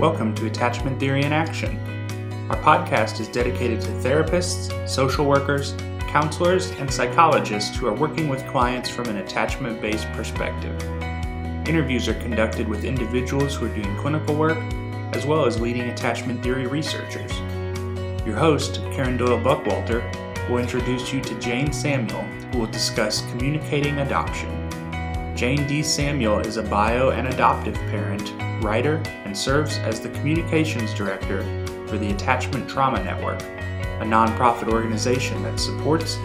Welcome to Attachment Theory in Action. Our podcast is dedicated to therapists, social workers, counselors, and psychologists who are working with clients from an attachment based perspective. Interviews are conducted with individuals who are doing clinical work, as well as leading attachment theory researchers. Your host, Karen Doyle Buckwalter, will introduce you to Jane Samuel, who will discuss communicating adoption. Jane D. Samuel is a bio and adoptive parent, writer, and serves as the communications director for the Attachment Trauma Network, a nonprofit organization that supports,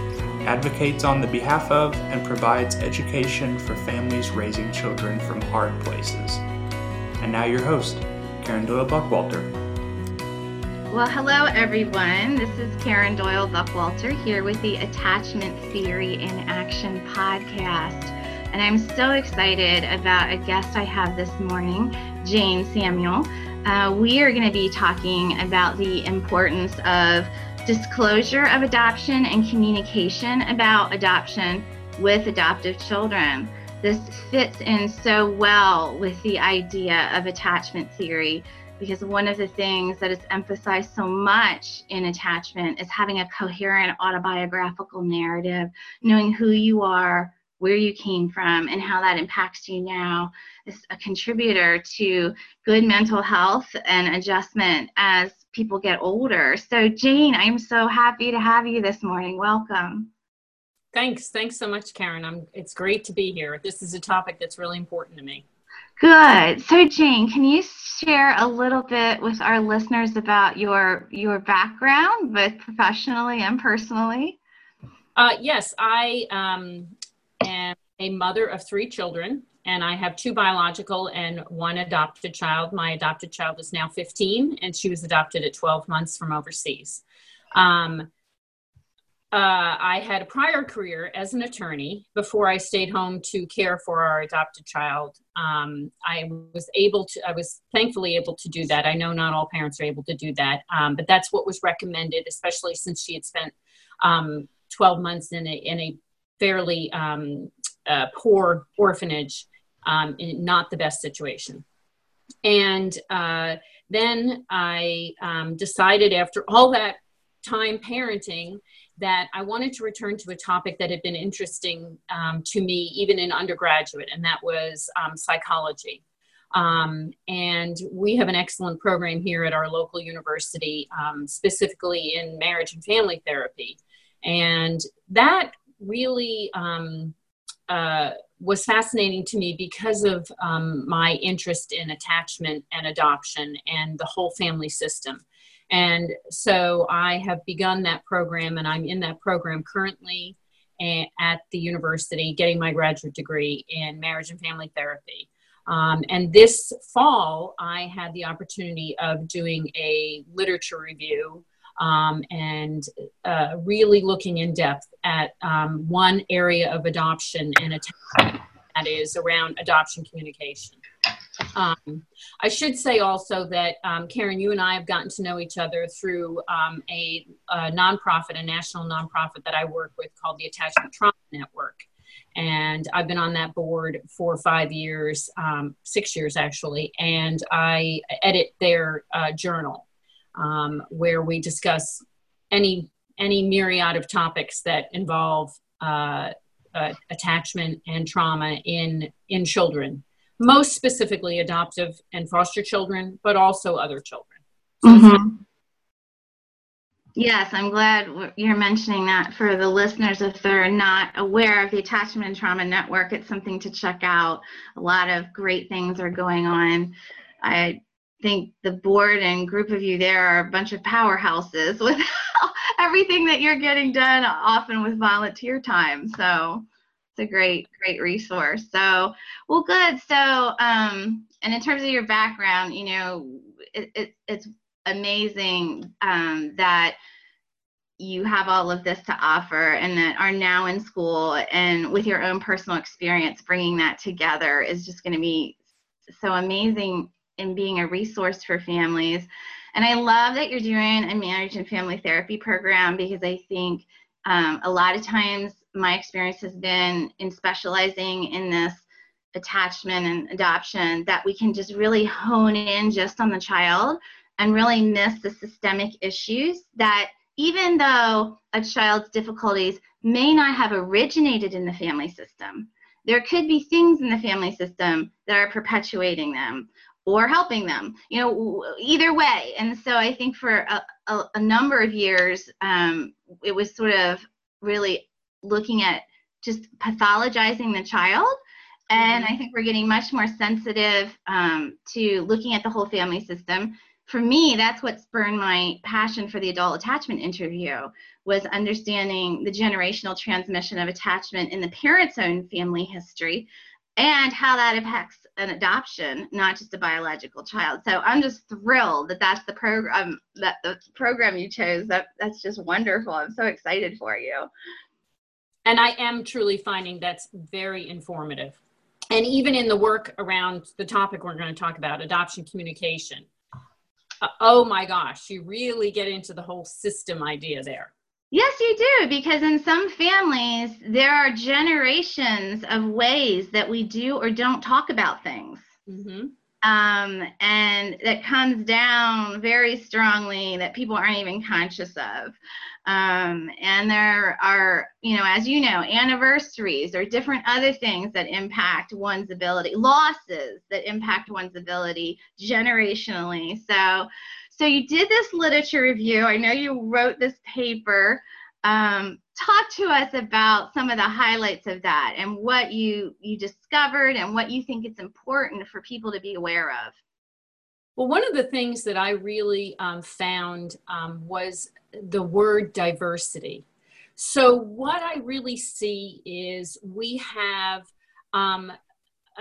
advocates on the behalf of, and provides education for families raising children from hard places. And now, your host, Karen Doyle Buckwalter. Well, hello everyone. This is Karen Doyle Buckwalter here with the Attachment Theory in Action podcast. And I'm so excited about a guest I have this morning, Jane Samuel. Uh, we are going to be talking about the importance of disclosure of adoption and communication about adoption with adoptive children. This fits in so well with the idea of attachment theory because one of the things that is emphasized so much in attachment is having a coherent autobiographical narrative, knowing who you are, where you came from, and how that impacts you now is a contributor to good mental health and adjustment as people get older. So, Jane, I'm so happy to have you this morning. Welcome. Thanks. Thanks so much, Karen. I'm, it's great to be here. This is a topic that's really important to me. Good. So, Jane, can you share a little bit with our listeners about your your background, both professionally and personally? Uh, yes, I um, a mother of three children, and I have two biological and one adopted child. My adopted child is now 15, and she was adopted at 12 months from overseas. Um, uh, I had a prior career as an attorney before I stayed home to care for our adopted child. Um, I was able to, I was thankfully able to do that. I know not all parents are able to do that, um, but that's what was recommended, especially since she had spent um, 12 months in a, in a fairly um, poor orphanage, um, not the best situation. And uh, then I um, decided after all that time parenting that I wanted to return to a topic that had been interesting um, to me even in undergraduate, and that was um, psychology. Um, and we have an excellent program here at our local university, um, specifically in marriage and family therapy. And that really um, uh, was fascinating to me because of um, my interest in attachment and adoption and the whole family system. And so I have begun that program, and I'm in that program currently at the university getting my graduate degree in marriage and family therapy. Um, and this fall, I had the opportunity of doing a literature review um, and uh, really looking in depth at um, one area of adoption and attachment that is around adoption communication. Um, I should say also that um, Karen, you and I have gotten to know each other through um, a, a, nonprofit, a national nonprofit that I work with called the Attachment Trauma Network. And I've been on that board for five years, um, six years actually, and I edit their uh, journal um, where we discuss any any myriad of topics that involve uh, uh, attachment and trauma in in children most specifically adoptive and foster children, but also other children. So mm-hmm. Yes, I'm glad you're mentioning that for the listeners. If they're not aware of the Attachment and Trauma Network, it's something to check out. A lot of great things are going on. I think the board and group of you there are a bunch of powerhouses with everything that you're getting done, often with volunteer time. So it's a great great resource so well good so um and in terms of your background you know it, it it's amazing um that you have all of this to offer and that are now in school and with your own personal experience bringing that together is just going to be so amazing in being a resource for families. And i love that you're doing a marriage and family therapy program because i think um, a lot of times my experience has been in specializing in this attachment and adoption that we can just really hone in just on the child and really miss the systemic issues that even though a child's difficulties may not have originated in the family system, there could be things in the family system that are perpetuating them or helping them, you know, either way. And so I think for a, a, a number of years, um, it was sort of really looking at just pathologizing the child. And mm-hmm. I think we're getting much more sensitive um, to looking at the whole family system. For me, that's what spurred my passion for the adult attachment interview was understanding the generational transmission of attachment in the parent's own family history and how that impacts an adoption, not just a biological child. So I'm just thrilled that that's the program that the program you chose. That that's just wonderful. I'm so excited for you. And I am truly finding that's very informative. And even in the work around the topic we're going to talk about, adoption communication. Uh, oh my gosh, you really get into the whole system idea there. Yes, you do, because in some families, there are generations of ways that we do or don't talk about things. Mm-hmm. Um, and that comes down very strongly that people aren't even conscious of. Um, and there are, you know, as you know, anniversaries or different other things that impact one's ability, losses that impact one's ability generationally. So, so you did this literature review. I know you wrote this paper. Um, talk to us about some of the highlights of that and what you you discovered and what you think it's important for people to be aware of. Well, one of the things that I really um, found um, was the word diversity. So, what I really see is we have um,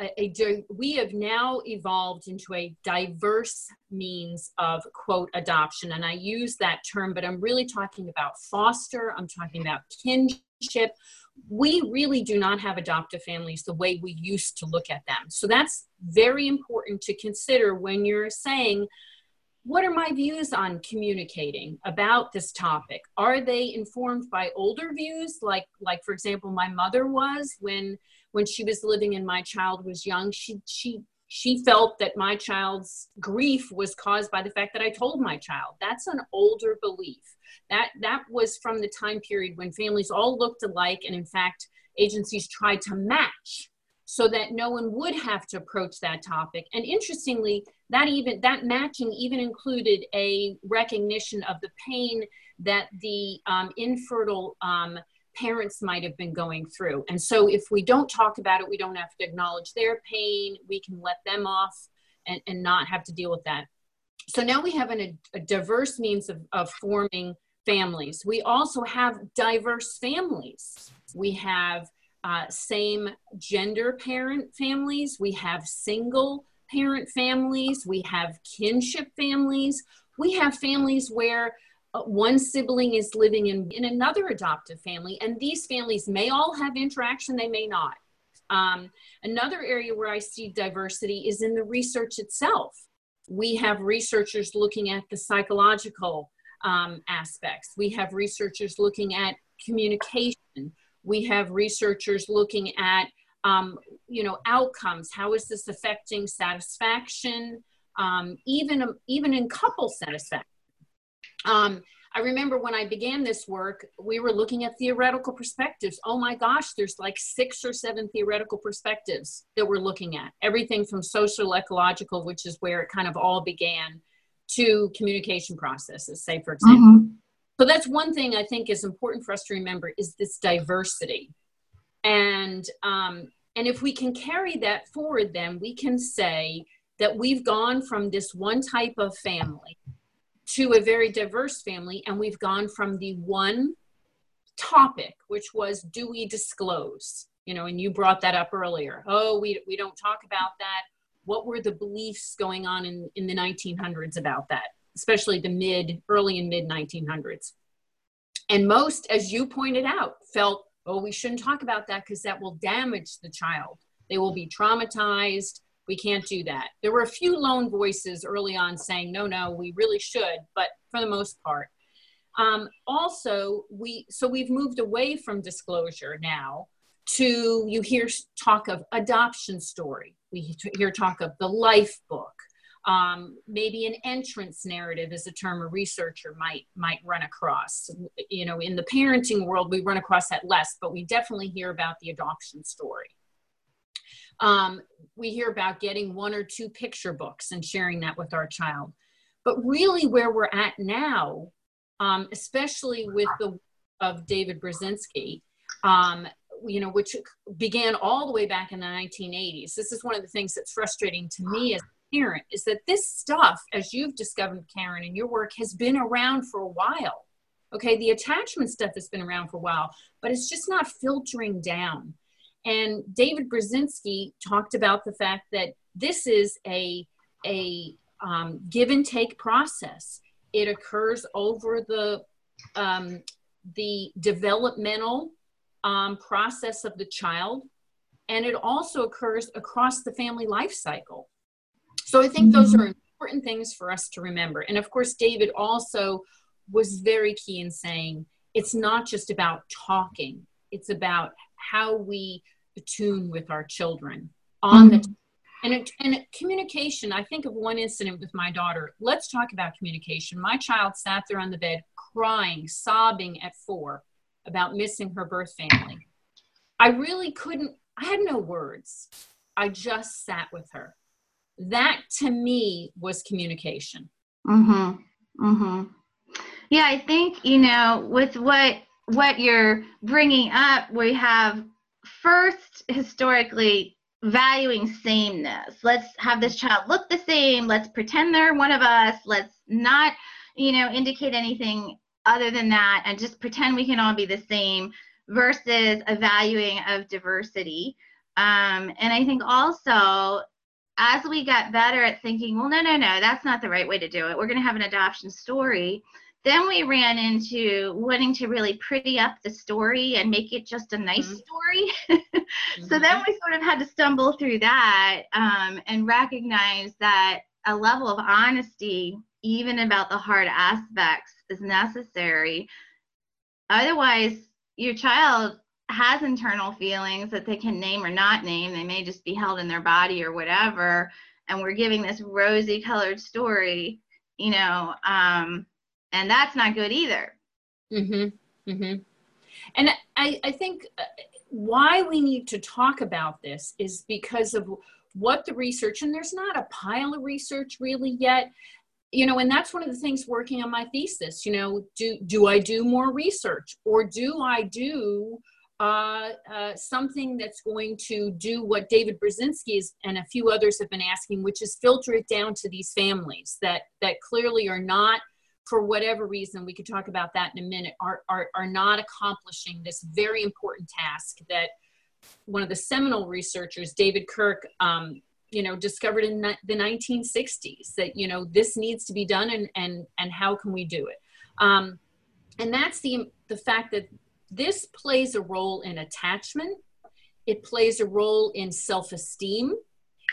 a, a, we have now evolved into a diverse means of quote adoption. And i use that term but i'm really talking about foster i'm talking about kinship. We really do not have adoptive families the way we used to look at them. So that's very important to consider when you're saying what are my views on communicating about this topic? Are they informed by older views? Like like for example my mother was when when she was living and my child was young she she she felt that my child's grief was caused by the fact that I told my child. That's an older belief. That that was from the time period when families all looked alike and in fact agencies tried to match so that no one would have to approach that topic. And interestingly, that even that matching even included a recognition of the pain that the um, infertile um, parents might have been going through. And so if we don't talk about it, we don't have to acknowledge their pain, we can let them off and, and not have to deal with that. So now we have an, a, diverse means of, of forming families. We also have diverse families. We have uh, same gender parent families, we have single parent families, we have kinship families, we have families where one sibling is living in, in another adoptive family, and these families may all have interaction, they may not. Um, another area where I see diversity is in the research itself. We have researchers looking at the psychological um, aspects, we have researchers looking at communication, we have researchers looking at um, you know outcomes. How is this affecting satisfaction? Um, even even in couple satisfaction um, I remember when I began this work, we were looking at theoretical perspectives. Oh my gosh, there's like six or seven theoretical perspectives that we're looking at. Everything from social ecological, which is where it kind of all began, to communication processes, say, for example. Mm-hmm. So that's one thing I think is important for us to remember is this diversity. And um, and if we can carry that forward, then we can say that we've gone from this one type of family to a very diverse family and we've gone from the one topic which was do we disclose? You know and you brought that up earlier. Oh we, we don't talk about that. What were the beliefs going on in, in the 1900s about that especially the mid early and mid 1900s and most as you pointed out felt oh we shouldn't talk about that because that will damage the child. They will be traumatized we can't do that. There were a few lone voices early on saying, no, no, we really should, but for the most part. Um, also, we so we've moved away from disclosure now to you hear talk of adoption story we hear talk of the life book um, maybe an entrance narrative is a term a researcher might might run across you know in the parenting world we run across that less but we definitely hear about the adoption story um, we hear about getting one or two picture books and sharing that with our child but really where we're at now um, especially with the of david brodzinsky um, you know, which began all the way back in the 1980s. This is one of the things that's frustrating to me as a parent is that this stuff, as you've discovered, Karen, in your work, has been around for a while. Okay, the attachment stuff has been around for a while, but it's just not filtering down. And David Brodzinsky talked about the fact that this is a a um, give and take process. It occurs over the um, the developmental um, process of the child, and it also occurs across the family life cycle. So I think those are important things for us to remember. And of course, David also was very key in saying it's not just about talking, it's about how we attune with our children on mm-hmm. the and, it, and communication i think of one incident with my daughter let's talk about communication my child sat there on the bed crying sobbing at four about missing her birth family. I really couldn't, I had no words. I just sat with her. That to me was communication. Mhm. Mhm. Yeah, I think, you know, with what what you're bringing up, we have first historically valuing sameness. Let's have this child look the same. Let's pretend they're one of us. Let's not, you know, indicate anything other than that and just pretend we can all be the same versus a valuing of diversity. Um, and I think also as we got better at thinking, well, no, no, no, that's not the right way to do it. We're going to have an adoption story. Then we ran into wanting to really pretty up the story and make it just a nice mm-hmm. story. mm-hmm. So then we sort of had to stumble through that um, and recognize that a level of honesty, even about the hard aspects, is necessary. Otherwise, your child has internal feelings that they can name or not name. They may just be held in their body or whatever. And we're giving this rosy colored story, you know, um, and that's not good either. Mm-hmm. Mm-hmm. And I, I think uh, why we need to talk about this is because of what the research, and there's not a pile of research really yet, you know and that's one of the things working on my thesis you know do do i do more research or do i do uh, uh, something that's going to do what david brodzinsky is and a few others have been asking which is filter it down to these families that that clearly are not for whatever reason we could talk about that in a minute are are, are not accomplishing this very important task that one of the seminal researchers david kirk um, you know discovered in the 1960s that you know this needs to be done and and and how can we do it? Um, and that's the the fact that this plays a role in attachment. It plays a role in self-esteem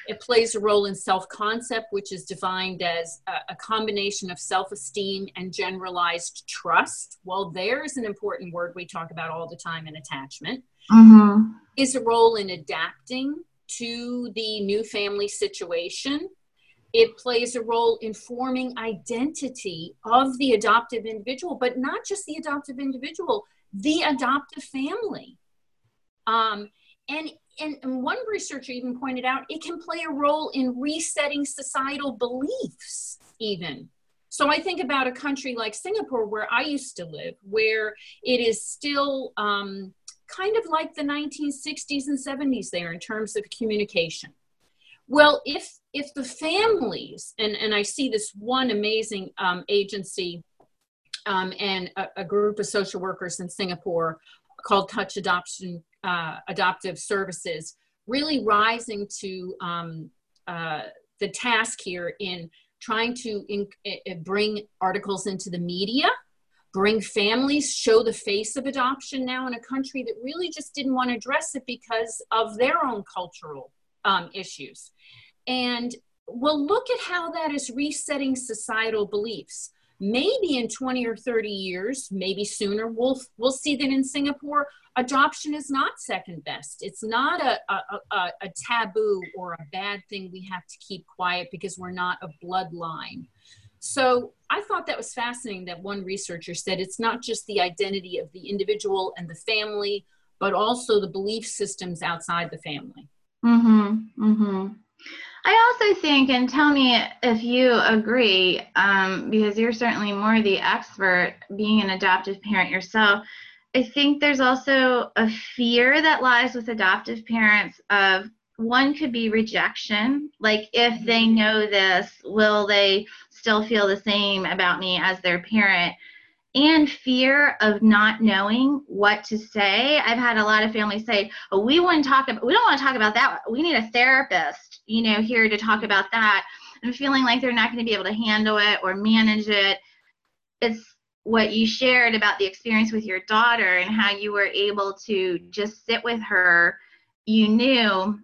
it plays a role in self-concept which is defined as a, a combination of self-esteem and generalized trust well there's an important word we talk about all the time in attachment mm-hmm. is a role in adapting to the new family situation. It plays a role in forming identity of the adoptive individual, but not just the adoptive individual, the adoptive family. Um, and, and, and one researcher even pointed out it can play a role in resetting societal beliefs, even. So I think about a country like Singapore, where I used to live, where it is still um, kind of like the 1960s and 70s there in terms of communication. Well, if if the families and and I see this one amazing um, agency um, and a, a, group of social workers in Singapore called Touch Adoption uh, Adoptive Services really rising to um, uh, the task here in trying to in, uh, bring articles into the media bring families, show the face of adoption now in a country that really just didn't want to address it because of their own cultural um, issues. And we'll look at how that is resetting societal beliefs. Maybe in 20 or 30 years maybe sooner we'll we'll see that in singapore adoption is not second best. It's not a, a, a, a taboo or a bad thing we have to keep quiet because we're not a bloodline. So i thought that was fascinating that one researcher said it's not just the identity of the individual and the family but also the belief systems outside the family. Mm-hmm mm-hmm I also think, and tell me if you agree, um, because you're certainly more the expert being an adoptive parent yourself. I think there's also a fear that lies with adoptive parents of one could be rejection. Like, if they mm-hmm. know this, will they still feel the same about me as their parent? And fear of not knowing what to say. I've had a lot of families say, "Oh, we to talk about. We don't want to talk about that. We need a therapist, you know, here to talk about that." And feeling like they're not going to be able to handle it or manage it. It's what you shared about the experience with your daughter and how you were able to just sit with her. You knew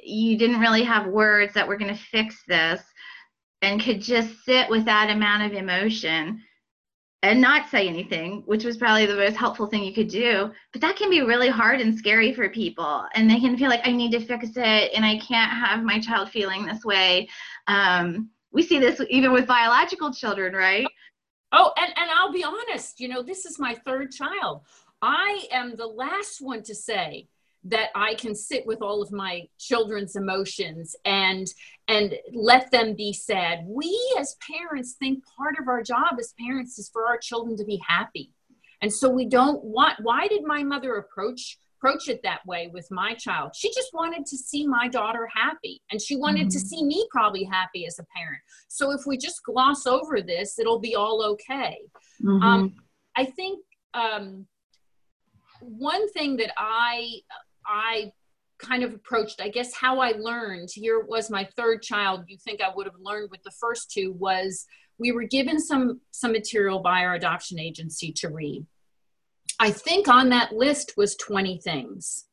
you didn't really have words that were going to fix this and could just sit with that amount of emotion and not say anything, which was probably the most helpful thing you could do. But that can be really hard and scary for people. And they can feel like, I need to fix it and I can't have my child feeling this way. Um, we see this even with biological children, right? Oh, and, and I'll be honest, you know, this is my third child. I am the last one to say, that I can sit with all of my children's emotions and and let them be sad. We as parents think part of our job as parents is for our children to be happy. And so we don't want why did my mother approach approach it that way with my child? She just wanted to see my daughter happy and she wanted mm-hmm. to see me probably happy as a parent. So if we just gloss over this, it'll be all okay. Mm-hmm. Um, I think um, one thing that I I kind of approached, I guess, how I learned. Here was my third child. You think I would have learned with the first two was we were given some some material by our adoption agency to read. I think on that list was 20 things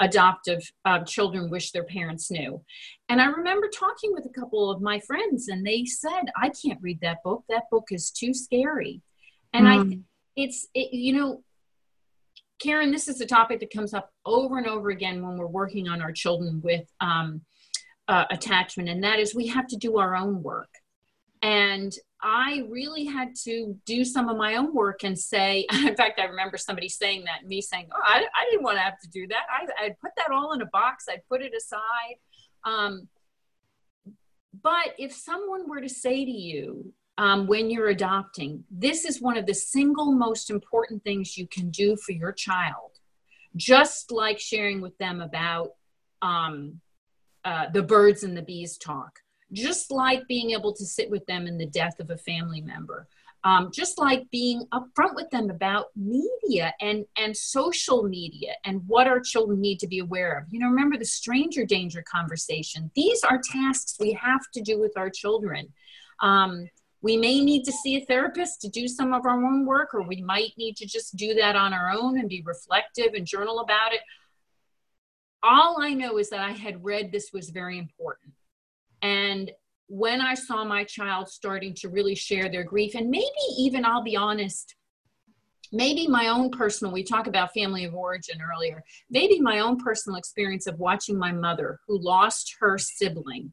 adoptive uh, children wish their parents knew. And I remember talking with a couple of my friends, and they said, "I can't read that book. That book is too scary." And mm. I, it's it, you know, Karen, this is a topic that comes up over and over again when we're working on our children with um, uh, attachment, and that is we have to do our own work. And I really had to do some of my own work and say, in fact, I remember somebody saying that, me saying, Oh, I, I didn't want to have to do that. I, I'd put that all in a box, I'd put it aside. Um, but if someone were to say to you, um, when you're adopting. This is one of the single most important things you can do for your child, just like sharing with them about um, uh, the birds and the bees talk, just like being able to sit with them in the death of a family member. Um, just like being upfront with them about media and and social media and what our children need to be aware of. You know, remember the stranger danger conversation. These are tasks we have to do with our children. Um, we may need to see a therapist to do some of our own work, or we might need to just do that on our own and be reflective and journal about it. All I know is that I had read this was very important. And when I saw my child starting to really share their grief, and maybe even, I'll be honest, maybe my own personal, we talk about family of origin earlier, maybe my own personal experience of watching my mother who lost her sibling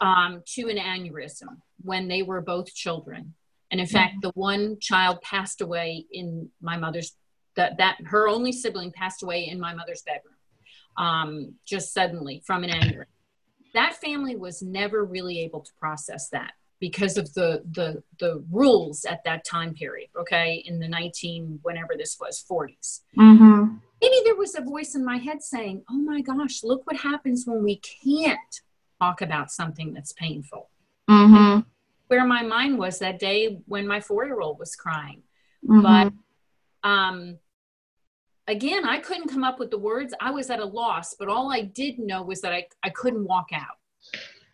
um, to an aneurysm when they were both children. And in fact, the one child passed away in my mother's that that her only sibling passed away in my mother's bedroom, um, just suddenly from an aneurysm. That family was never really able to process that because of the the the rules at that time period. Okay, in the nineteen whenever this was 40s. Mm-hmm. Maybe there was a voice in my head saying, "Oh my gosh, look what happens when we can't talk about something that's painful." Mm-hmm. Where my mind was that day when my four year old was crying. Mm-hmm. But um, again, I couldn't come up with the words. I was at a loss, but all I did know was that I, I couldn't walk out.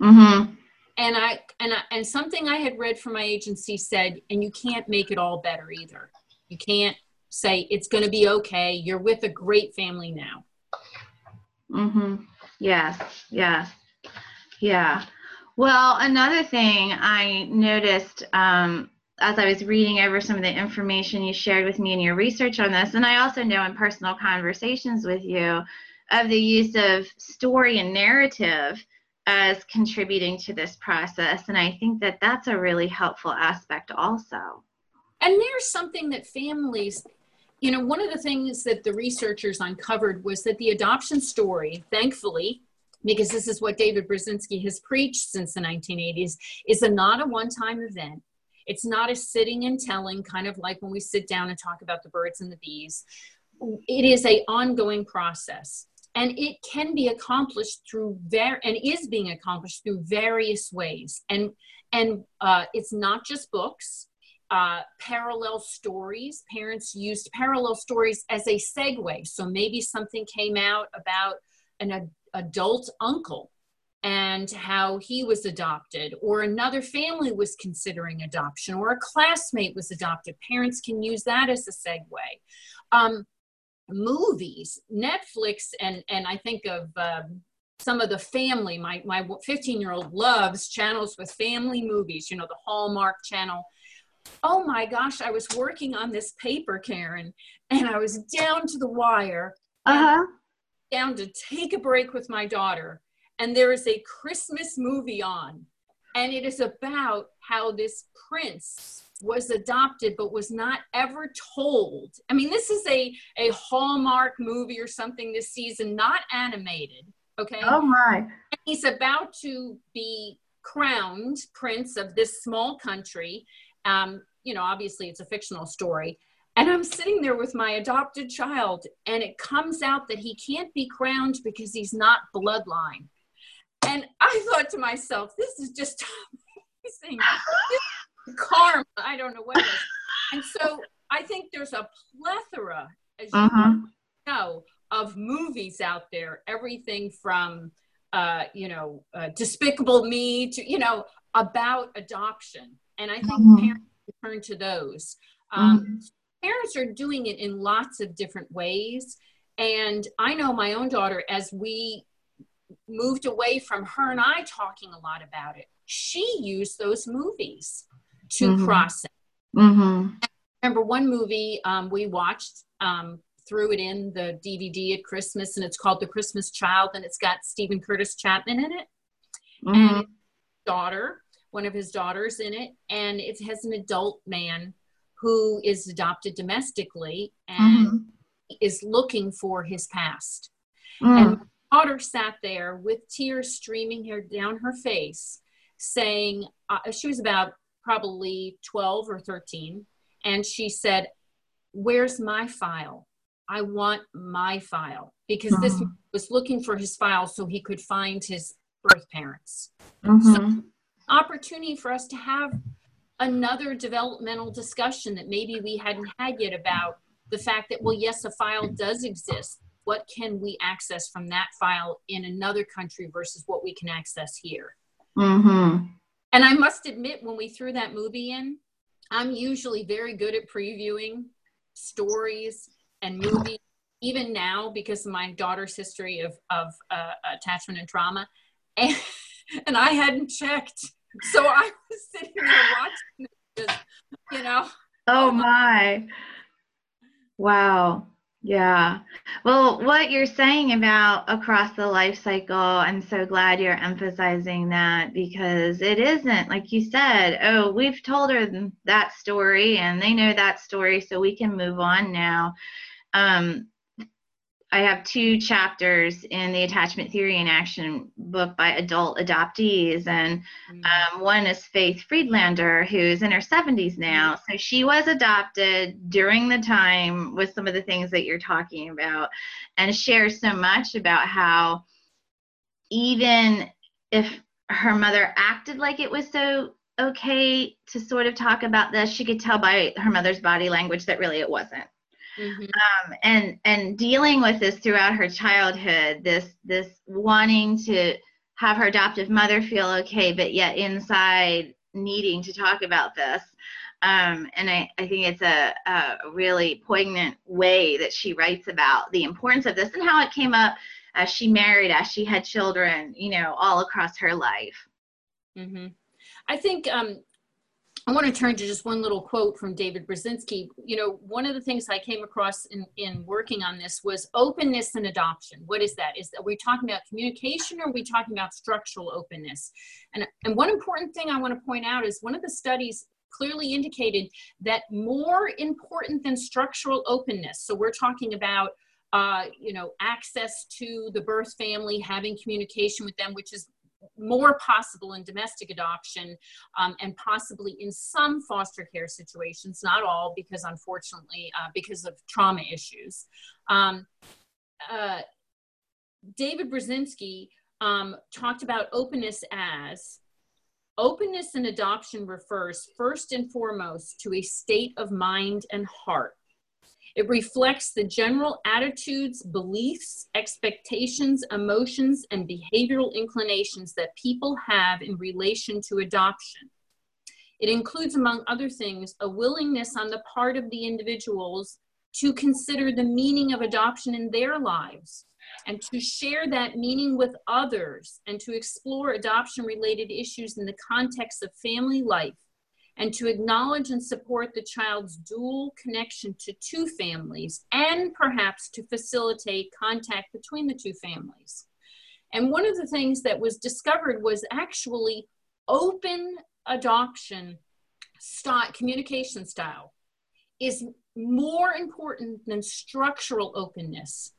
Mm-hmm. And I and I, and something I had read from my agency said, and you can't make it all better either. You can't say it's going to be okay. You're with a great family now. Mm-hmm. Yes. Yes. Yeah. Well, another thing I noticed um, as I was reading over some of the information you shared with me in your research on this, and I also know in personal conversations with you of the use of story and narrative as contributing to this process. And I think that that's a really helpful aspect also. And there's something that families, you know, one of the things that the researchers uncovered was that the adoption story, thankfully, because this is what David Brodzinsky has preached since the 1980s, is a not a one-time event. It's not a sitting and telling, kind of like when we sit down and talk about the birds and the bees. It is a ongoing process, and it can be accomplished through ver- and is being accomplished through various ways. And and uh, it's not just books. Uh, parallel stories. Parents used parallel stories as a segue. So maybe something came out about an adult uncle and how he was adopted, or another family was considering adoption, or a classmate was adopted. Parents can use that as a segue. Um, movies, Netflix, and and I think of um, some of the family. My my 15 year old loves channels with family movies. You know, the Hallmark Channel. Oh my gosh, I was working on this paper, Karen, and I was down to the wire. Uh huh down to take a break with my daughter, and there is a Christmas movie on, and it is about how this prince was adopted but was not ever told. I mean, this is a, a Hallmark movie or something this season, not animated. Okay. Oh my. And he's about to be crowned prince of this small country. Um, you know, obviously it's a fictional story. And I'm sitting there with my adopted child, and it comes out that he can't be crowned because he's not bloodline. And I thought to myself, this is just amazing. karma. I don't know what it is. And so I think there's a plethora, as you uh-huh. know, of movies out there. Everything from, uh, you know, uh, Despicable Me to, you know, about adoption. And I think uh-huh. parents turn to those. Um, uh-huh parents are doing it in lots of different ways. And I know my own daughter, as we moved away from her and I talking a lot about it, she used those movies to mm-hmm. process. Mm-hmm. remember one movie um, we watched, um, threw it in the DVD at Christmas, and it's called The Christmas Child, and it's got Steven Curtis Chapman in it. Mm-hmm. And daughter, one of his daughters in it, and it has an adult man who is adopted domestically and mm-hmm. is looking for his past. Mm. And my daughter sat there with tears streaming her down her face, saying, uh, she was about probably 12 or 13, and she said, Where's my file? I want my file because mm-hmm. this was looking for his file so he could find his birth parents. Mm-hmm. So, opportunity for us to have another developmental discussion that maybe we hadn't had yet about the fact that, well, yes, a file does exist. What can we access from that file in another country versus what we can access here? Mm-hmm. And I must admit, when we threw that movie in, I'm usually very good at previewing stories and movies, even now because of my daughter's history of, of uh, attachment and trauma. And, and I hadn't checked so I was sitting there watching this, you know. Oh my. Wow. Yeah. Well, what you're saying about across the life cycle, I'm so glad you're emphasizing that because it isn't, like you said, oh, we've told her that story and they know that story, so we can move on now. Um, I have two chapters in the Attachment Theory in Action book by adult adoptees, and mm. um, one is Faith Friedlander, who's in her 70s now. So she was adopted during the time with some of the things that you're talking about, and shares so much about how even if her mother acted like it was so okay to sort of talk about this, she could tell by her mother's body language that really it wasn't. Mm-hmm. Um, and and dealing with this throughout her childhood, this this wanting to have her adoptive mother feel okay, but yet inside needing to talk about this. Um, and I, I think it's a, a really poignant way that she writes about the importance of this and how it came up as she married, as she had children, you know, all across her life. Mm-hmm. I think um, I want to turn to just one little quote from David Brodzinsky. You know, one of the things I came across in, in working on this was openness and adoption. What is that? Is that we're talking about communication or are we talking about structural openness? And, and one important thing I want to point out is one of the studies clearly indicated that more important than structural openness, so we're talking about uh, you know, access to the birth family, having communication with them, which is more possible in domestic adoption um, and possibly in some foster care situations, not all, because unfortunately, uh, because of trauma issues. Um, uh, David Brodzinsky um, talked about openness as openness in adoption refers first and foremost to a state of mind and heart it reflects the general attitudes, beliefs, expectations, emotions, and behavioral inclinations that people have in relation to adoption. It includes, among other things, a willingness on the part of the individuals to consider the meaning of adoption in their lives and to share that meaning with others and to explore adoption related issues in the context of family life and to acknowledge and support the child's dual connection to two families and perhaps to facilitate contact between the two families. And one of the things that was discovered was actually open adoption communication style is more important than structural openness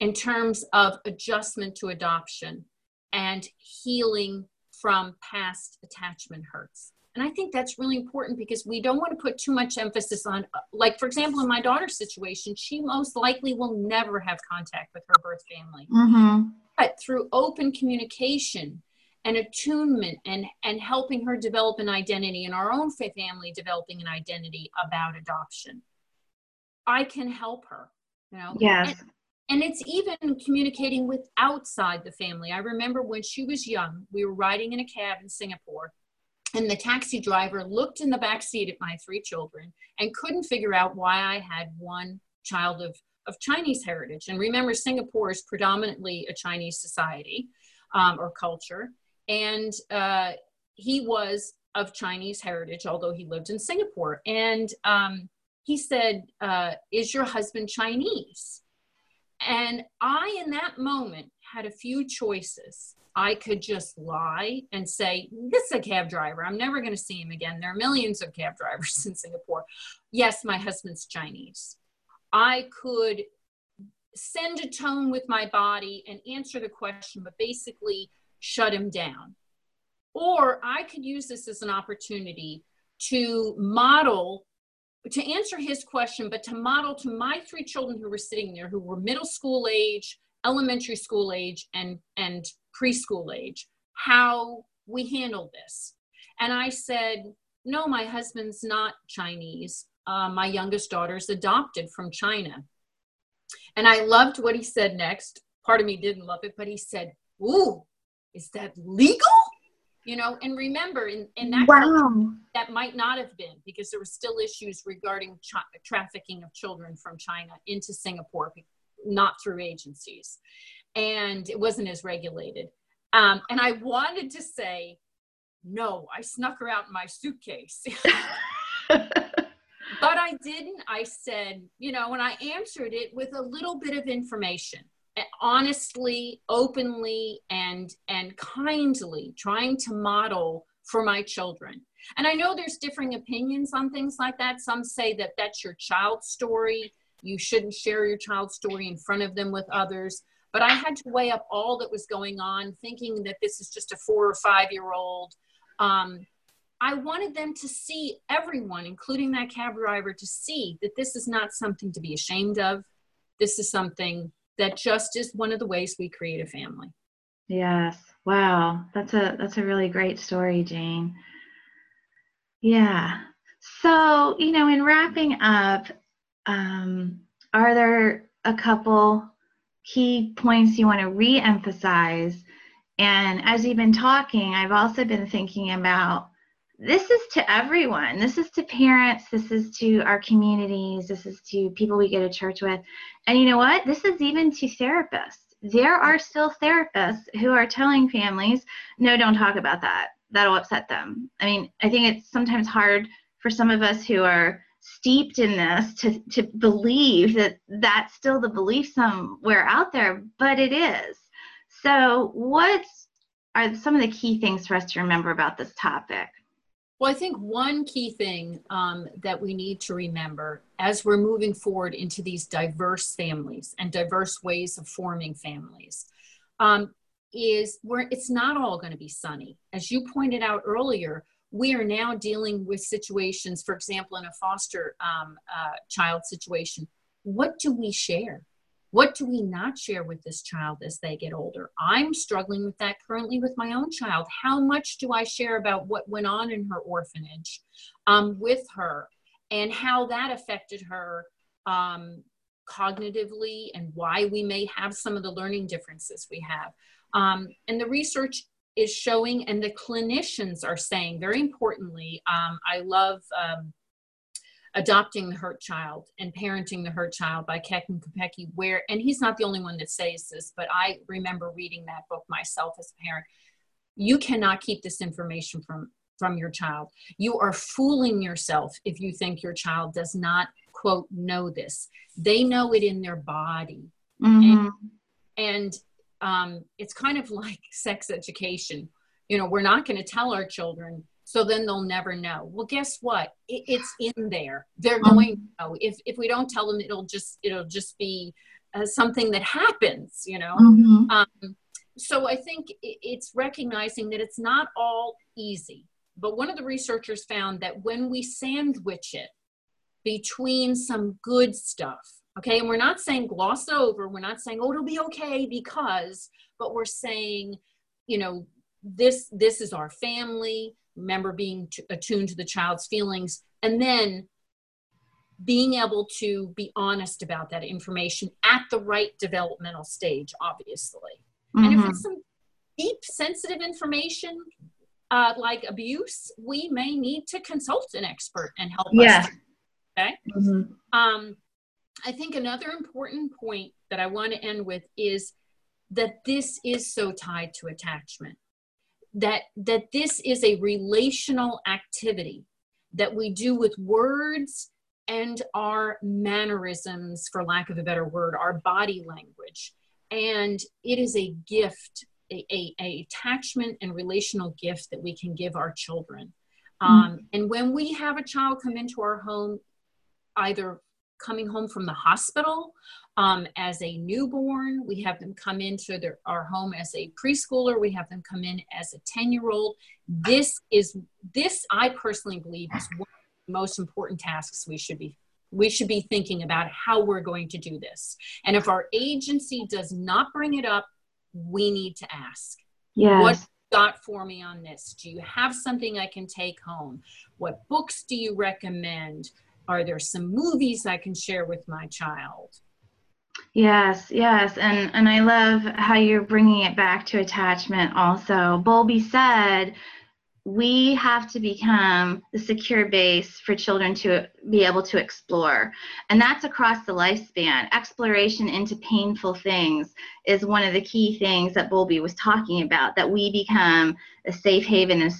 in terms of adjustment to adoption and healing from past attachment hurts. And I think that's really important because we don't want to put too much emphasis on, like, for example, in my daughter's situation, she most likely will never have contact with her birth family. Mm-hmm. But through open communication and attunement and, and helping her develop an identity and our own family developing an identity about adoption, I can help her. You know? Yes. And, and it's even communicating with outside the family. I remember when she was young, we were riding in a cab in Singapore and the taxi driver looked in the back seat at my three children and couldn't figure out why I had one child of, of Chinese heritage. And remember, Singapore is predominantly a Chinese society um, or culture. And uh, he was of Chinese heritage, although he lived in Singapore. And um, he said, uh, Is your husband Chinese? And I, in that moment, had a few choices. I could just lie and say, This is a cab driver. I'm never going to see him again. There are millions of cab drivers in Singapore. Yes, my husband's Chinese. I could send a tone with my body and answer the question, but basically shut him down. Or I could use this as an opportunity to model, to answer his question, but to model to my three children who were sitting there, who were middle school age, elementary school age, and, and preschool age, how we handle this. And I said, No, my husband's not Chinese. Uh, my youngest daughter's adopted from China. And I loved what he said next. Part of me didn't love it, but he said, Ooh, is that legal? You know, and remember, in, in that wow. that might not have been because there were still issues regarding trafficking of children from China into Singapore, not through agencies and it wasn't as regulated. Um, and I wanted to say, no, I snuck her out in my suitcase. but I didn't. I said, you know, and I answered it with a little bit of information, honestly, openly, and and kindly, trying to model for my children. And I know there's differing opinions on things like that. Some say that that's your child's story. You shouldn't share your child's story in front of them with others. But I had to weigh up all that was going on, thinking that this is just a four or five year old. Um, I wanted them to see everyone, including that cab driver, to see that this is not something to be ashamed of. This is something that just is one of the ways we create a family. Yes. Wow. That's a that's a really great story, Jane. Yeah. So, you know, in wrapping up, um, are there a couple key points you want to re-emphasize? And as you've been talking i've also been thinking about this is to everyone. This is to parents. This is to our communities. This is to people we go to church with. And you know what? This is even to therapists. There are still therapists who are telling families no don't talk about that. That'll upset them. I mean, I think it's sometimes hard for some of us who are steeped in this to, to believe that that's still the belief somewhere out there, but it is. So, what are some of the key things for us to remember about this topic? Well, I think one key thing um, that we need to remember as we're moving forward into these diverse families and diverse ways of forming families um, is where it's not all going to be sunny. As you pointed out earlier, we are now dealing with situations, for example, in a foster um, uh, child situation. What do we share? What do we not share with this child as they get older? I'm struggling with that currently with my own child. How much do I share about what went on in her orphanage um, with her and how that affected her um, cognitively and why we may have some of the learning differences we have? Um, and the research is showing, and the clinicians are saying very importantly, um, I love um, Adopting the Hurt Child and Parenting the Hurt Child by Keck and Kupecky, where, and he's not the only one that says this, but I remember reading that book myself as a parent. You cannot keep this information from from your child. You are fooling yourself if you think your child does not quote know this. They know it in their body. Mm-hmm. And, and um, it's kind of like sex education. You know, we're not going to tell our children, so then they'll never know. Well, guess what? It, it's in there. They're mm-hmm. going to know. If if we don't tell them, it'll just it'll just be uh, something that happens. You know. Mm-hmm. Um, so I think it's recognizing that it's not all easy. But one of the researchers found that when we sandwich it between some good stuff Okay. And we're not saying gloss over. We're not saying, oh, it'll be okay because, but we're saying, you know, this, this is our family. Remember being t- attuned to the child's feelings. And then being able to be honest about that information at the right developmental stage, obviously. Mm-hmm. And if it's mm-hmm. some deep, sensitive information, uh, like abuse, we may need to consult an expert and help yeah. us. Okay. Mm-hmm. Um, I think another important point that I want to end with is that this is so tied to attachment. That that this is a relational activity that we do with words and our mannerisms, for lack of a better word, our body language. And it is a gift, a, a, a attachment and relational gift that we can give our children. Mm-hmm. Um, and when we have a child come into our home, either coming home from the hospital um, as a newborn. We have them come into their, our home as a preschooler. We have them come in as a 10 year old. This is, this I personally believe is one of the most important tasks we should be we should be thinking about how we're going to do this. And if our agency does not bring it up, we need to ask. Yes. What got for me on this? Do you have something I can take home? What books do you recommend? Are there some movies I can share with my child? Yes, yes, and and I love how you're bringing it back to attachment. Also, Bowlby said we have to become the secure base for children to be able to explore, and that's across the lifespan. Exploration into painful things is one of the key things that Bowlby was talking about. That we become a safe haven, a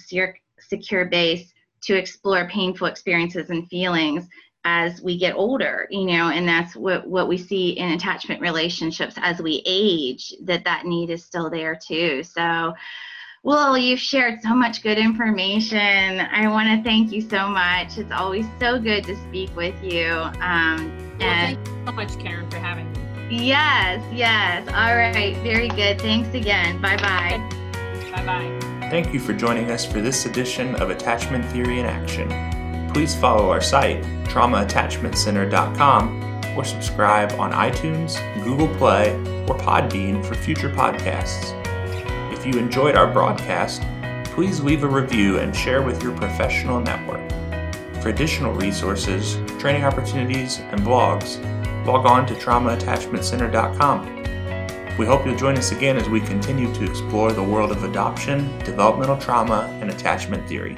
secure base to explore painful experiences and feelings as we get older you know and that's what what we see in attachment relationships as we age that that need is still there too. So well you've shared so much good information. I want to thank you so much. It's always so good to speak with you um, well, and thank you so much karen for having me. Yes yes. All right. Very good. Thanks again. Bye bye bye bye Thank you for joining us for this edition of Attachment Theory in Action. Please follow our site, traumaattachmentcenter.com, or subscribe on iTunes, Google Play, or Podbean for future podcasts. If you enjoyed our broadcast, please leave a review and share with your professional network. For additional resources, training opportunities, and blogs, log on to traumaattachmentcenter.com. We hope you'll join us again as we continue to explore the world of adoption, developmental trauma, and attachment theory.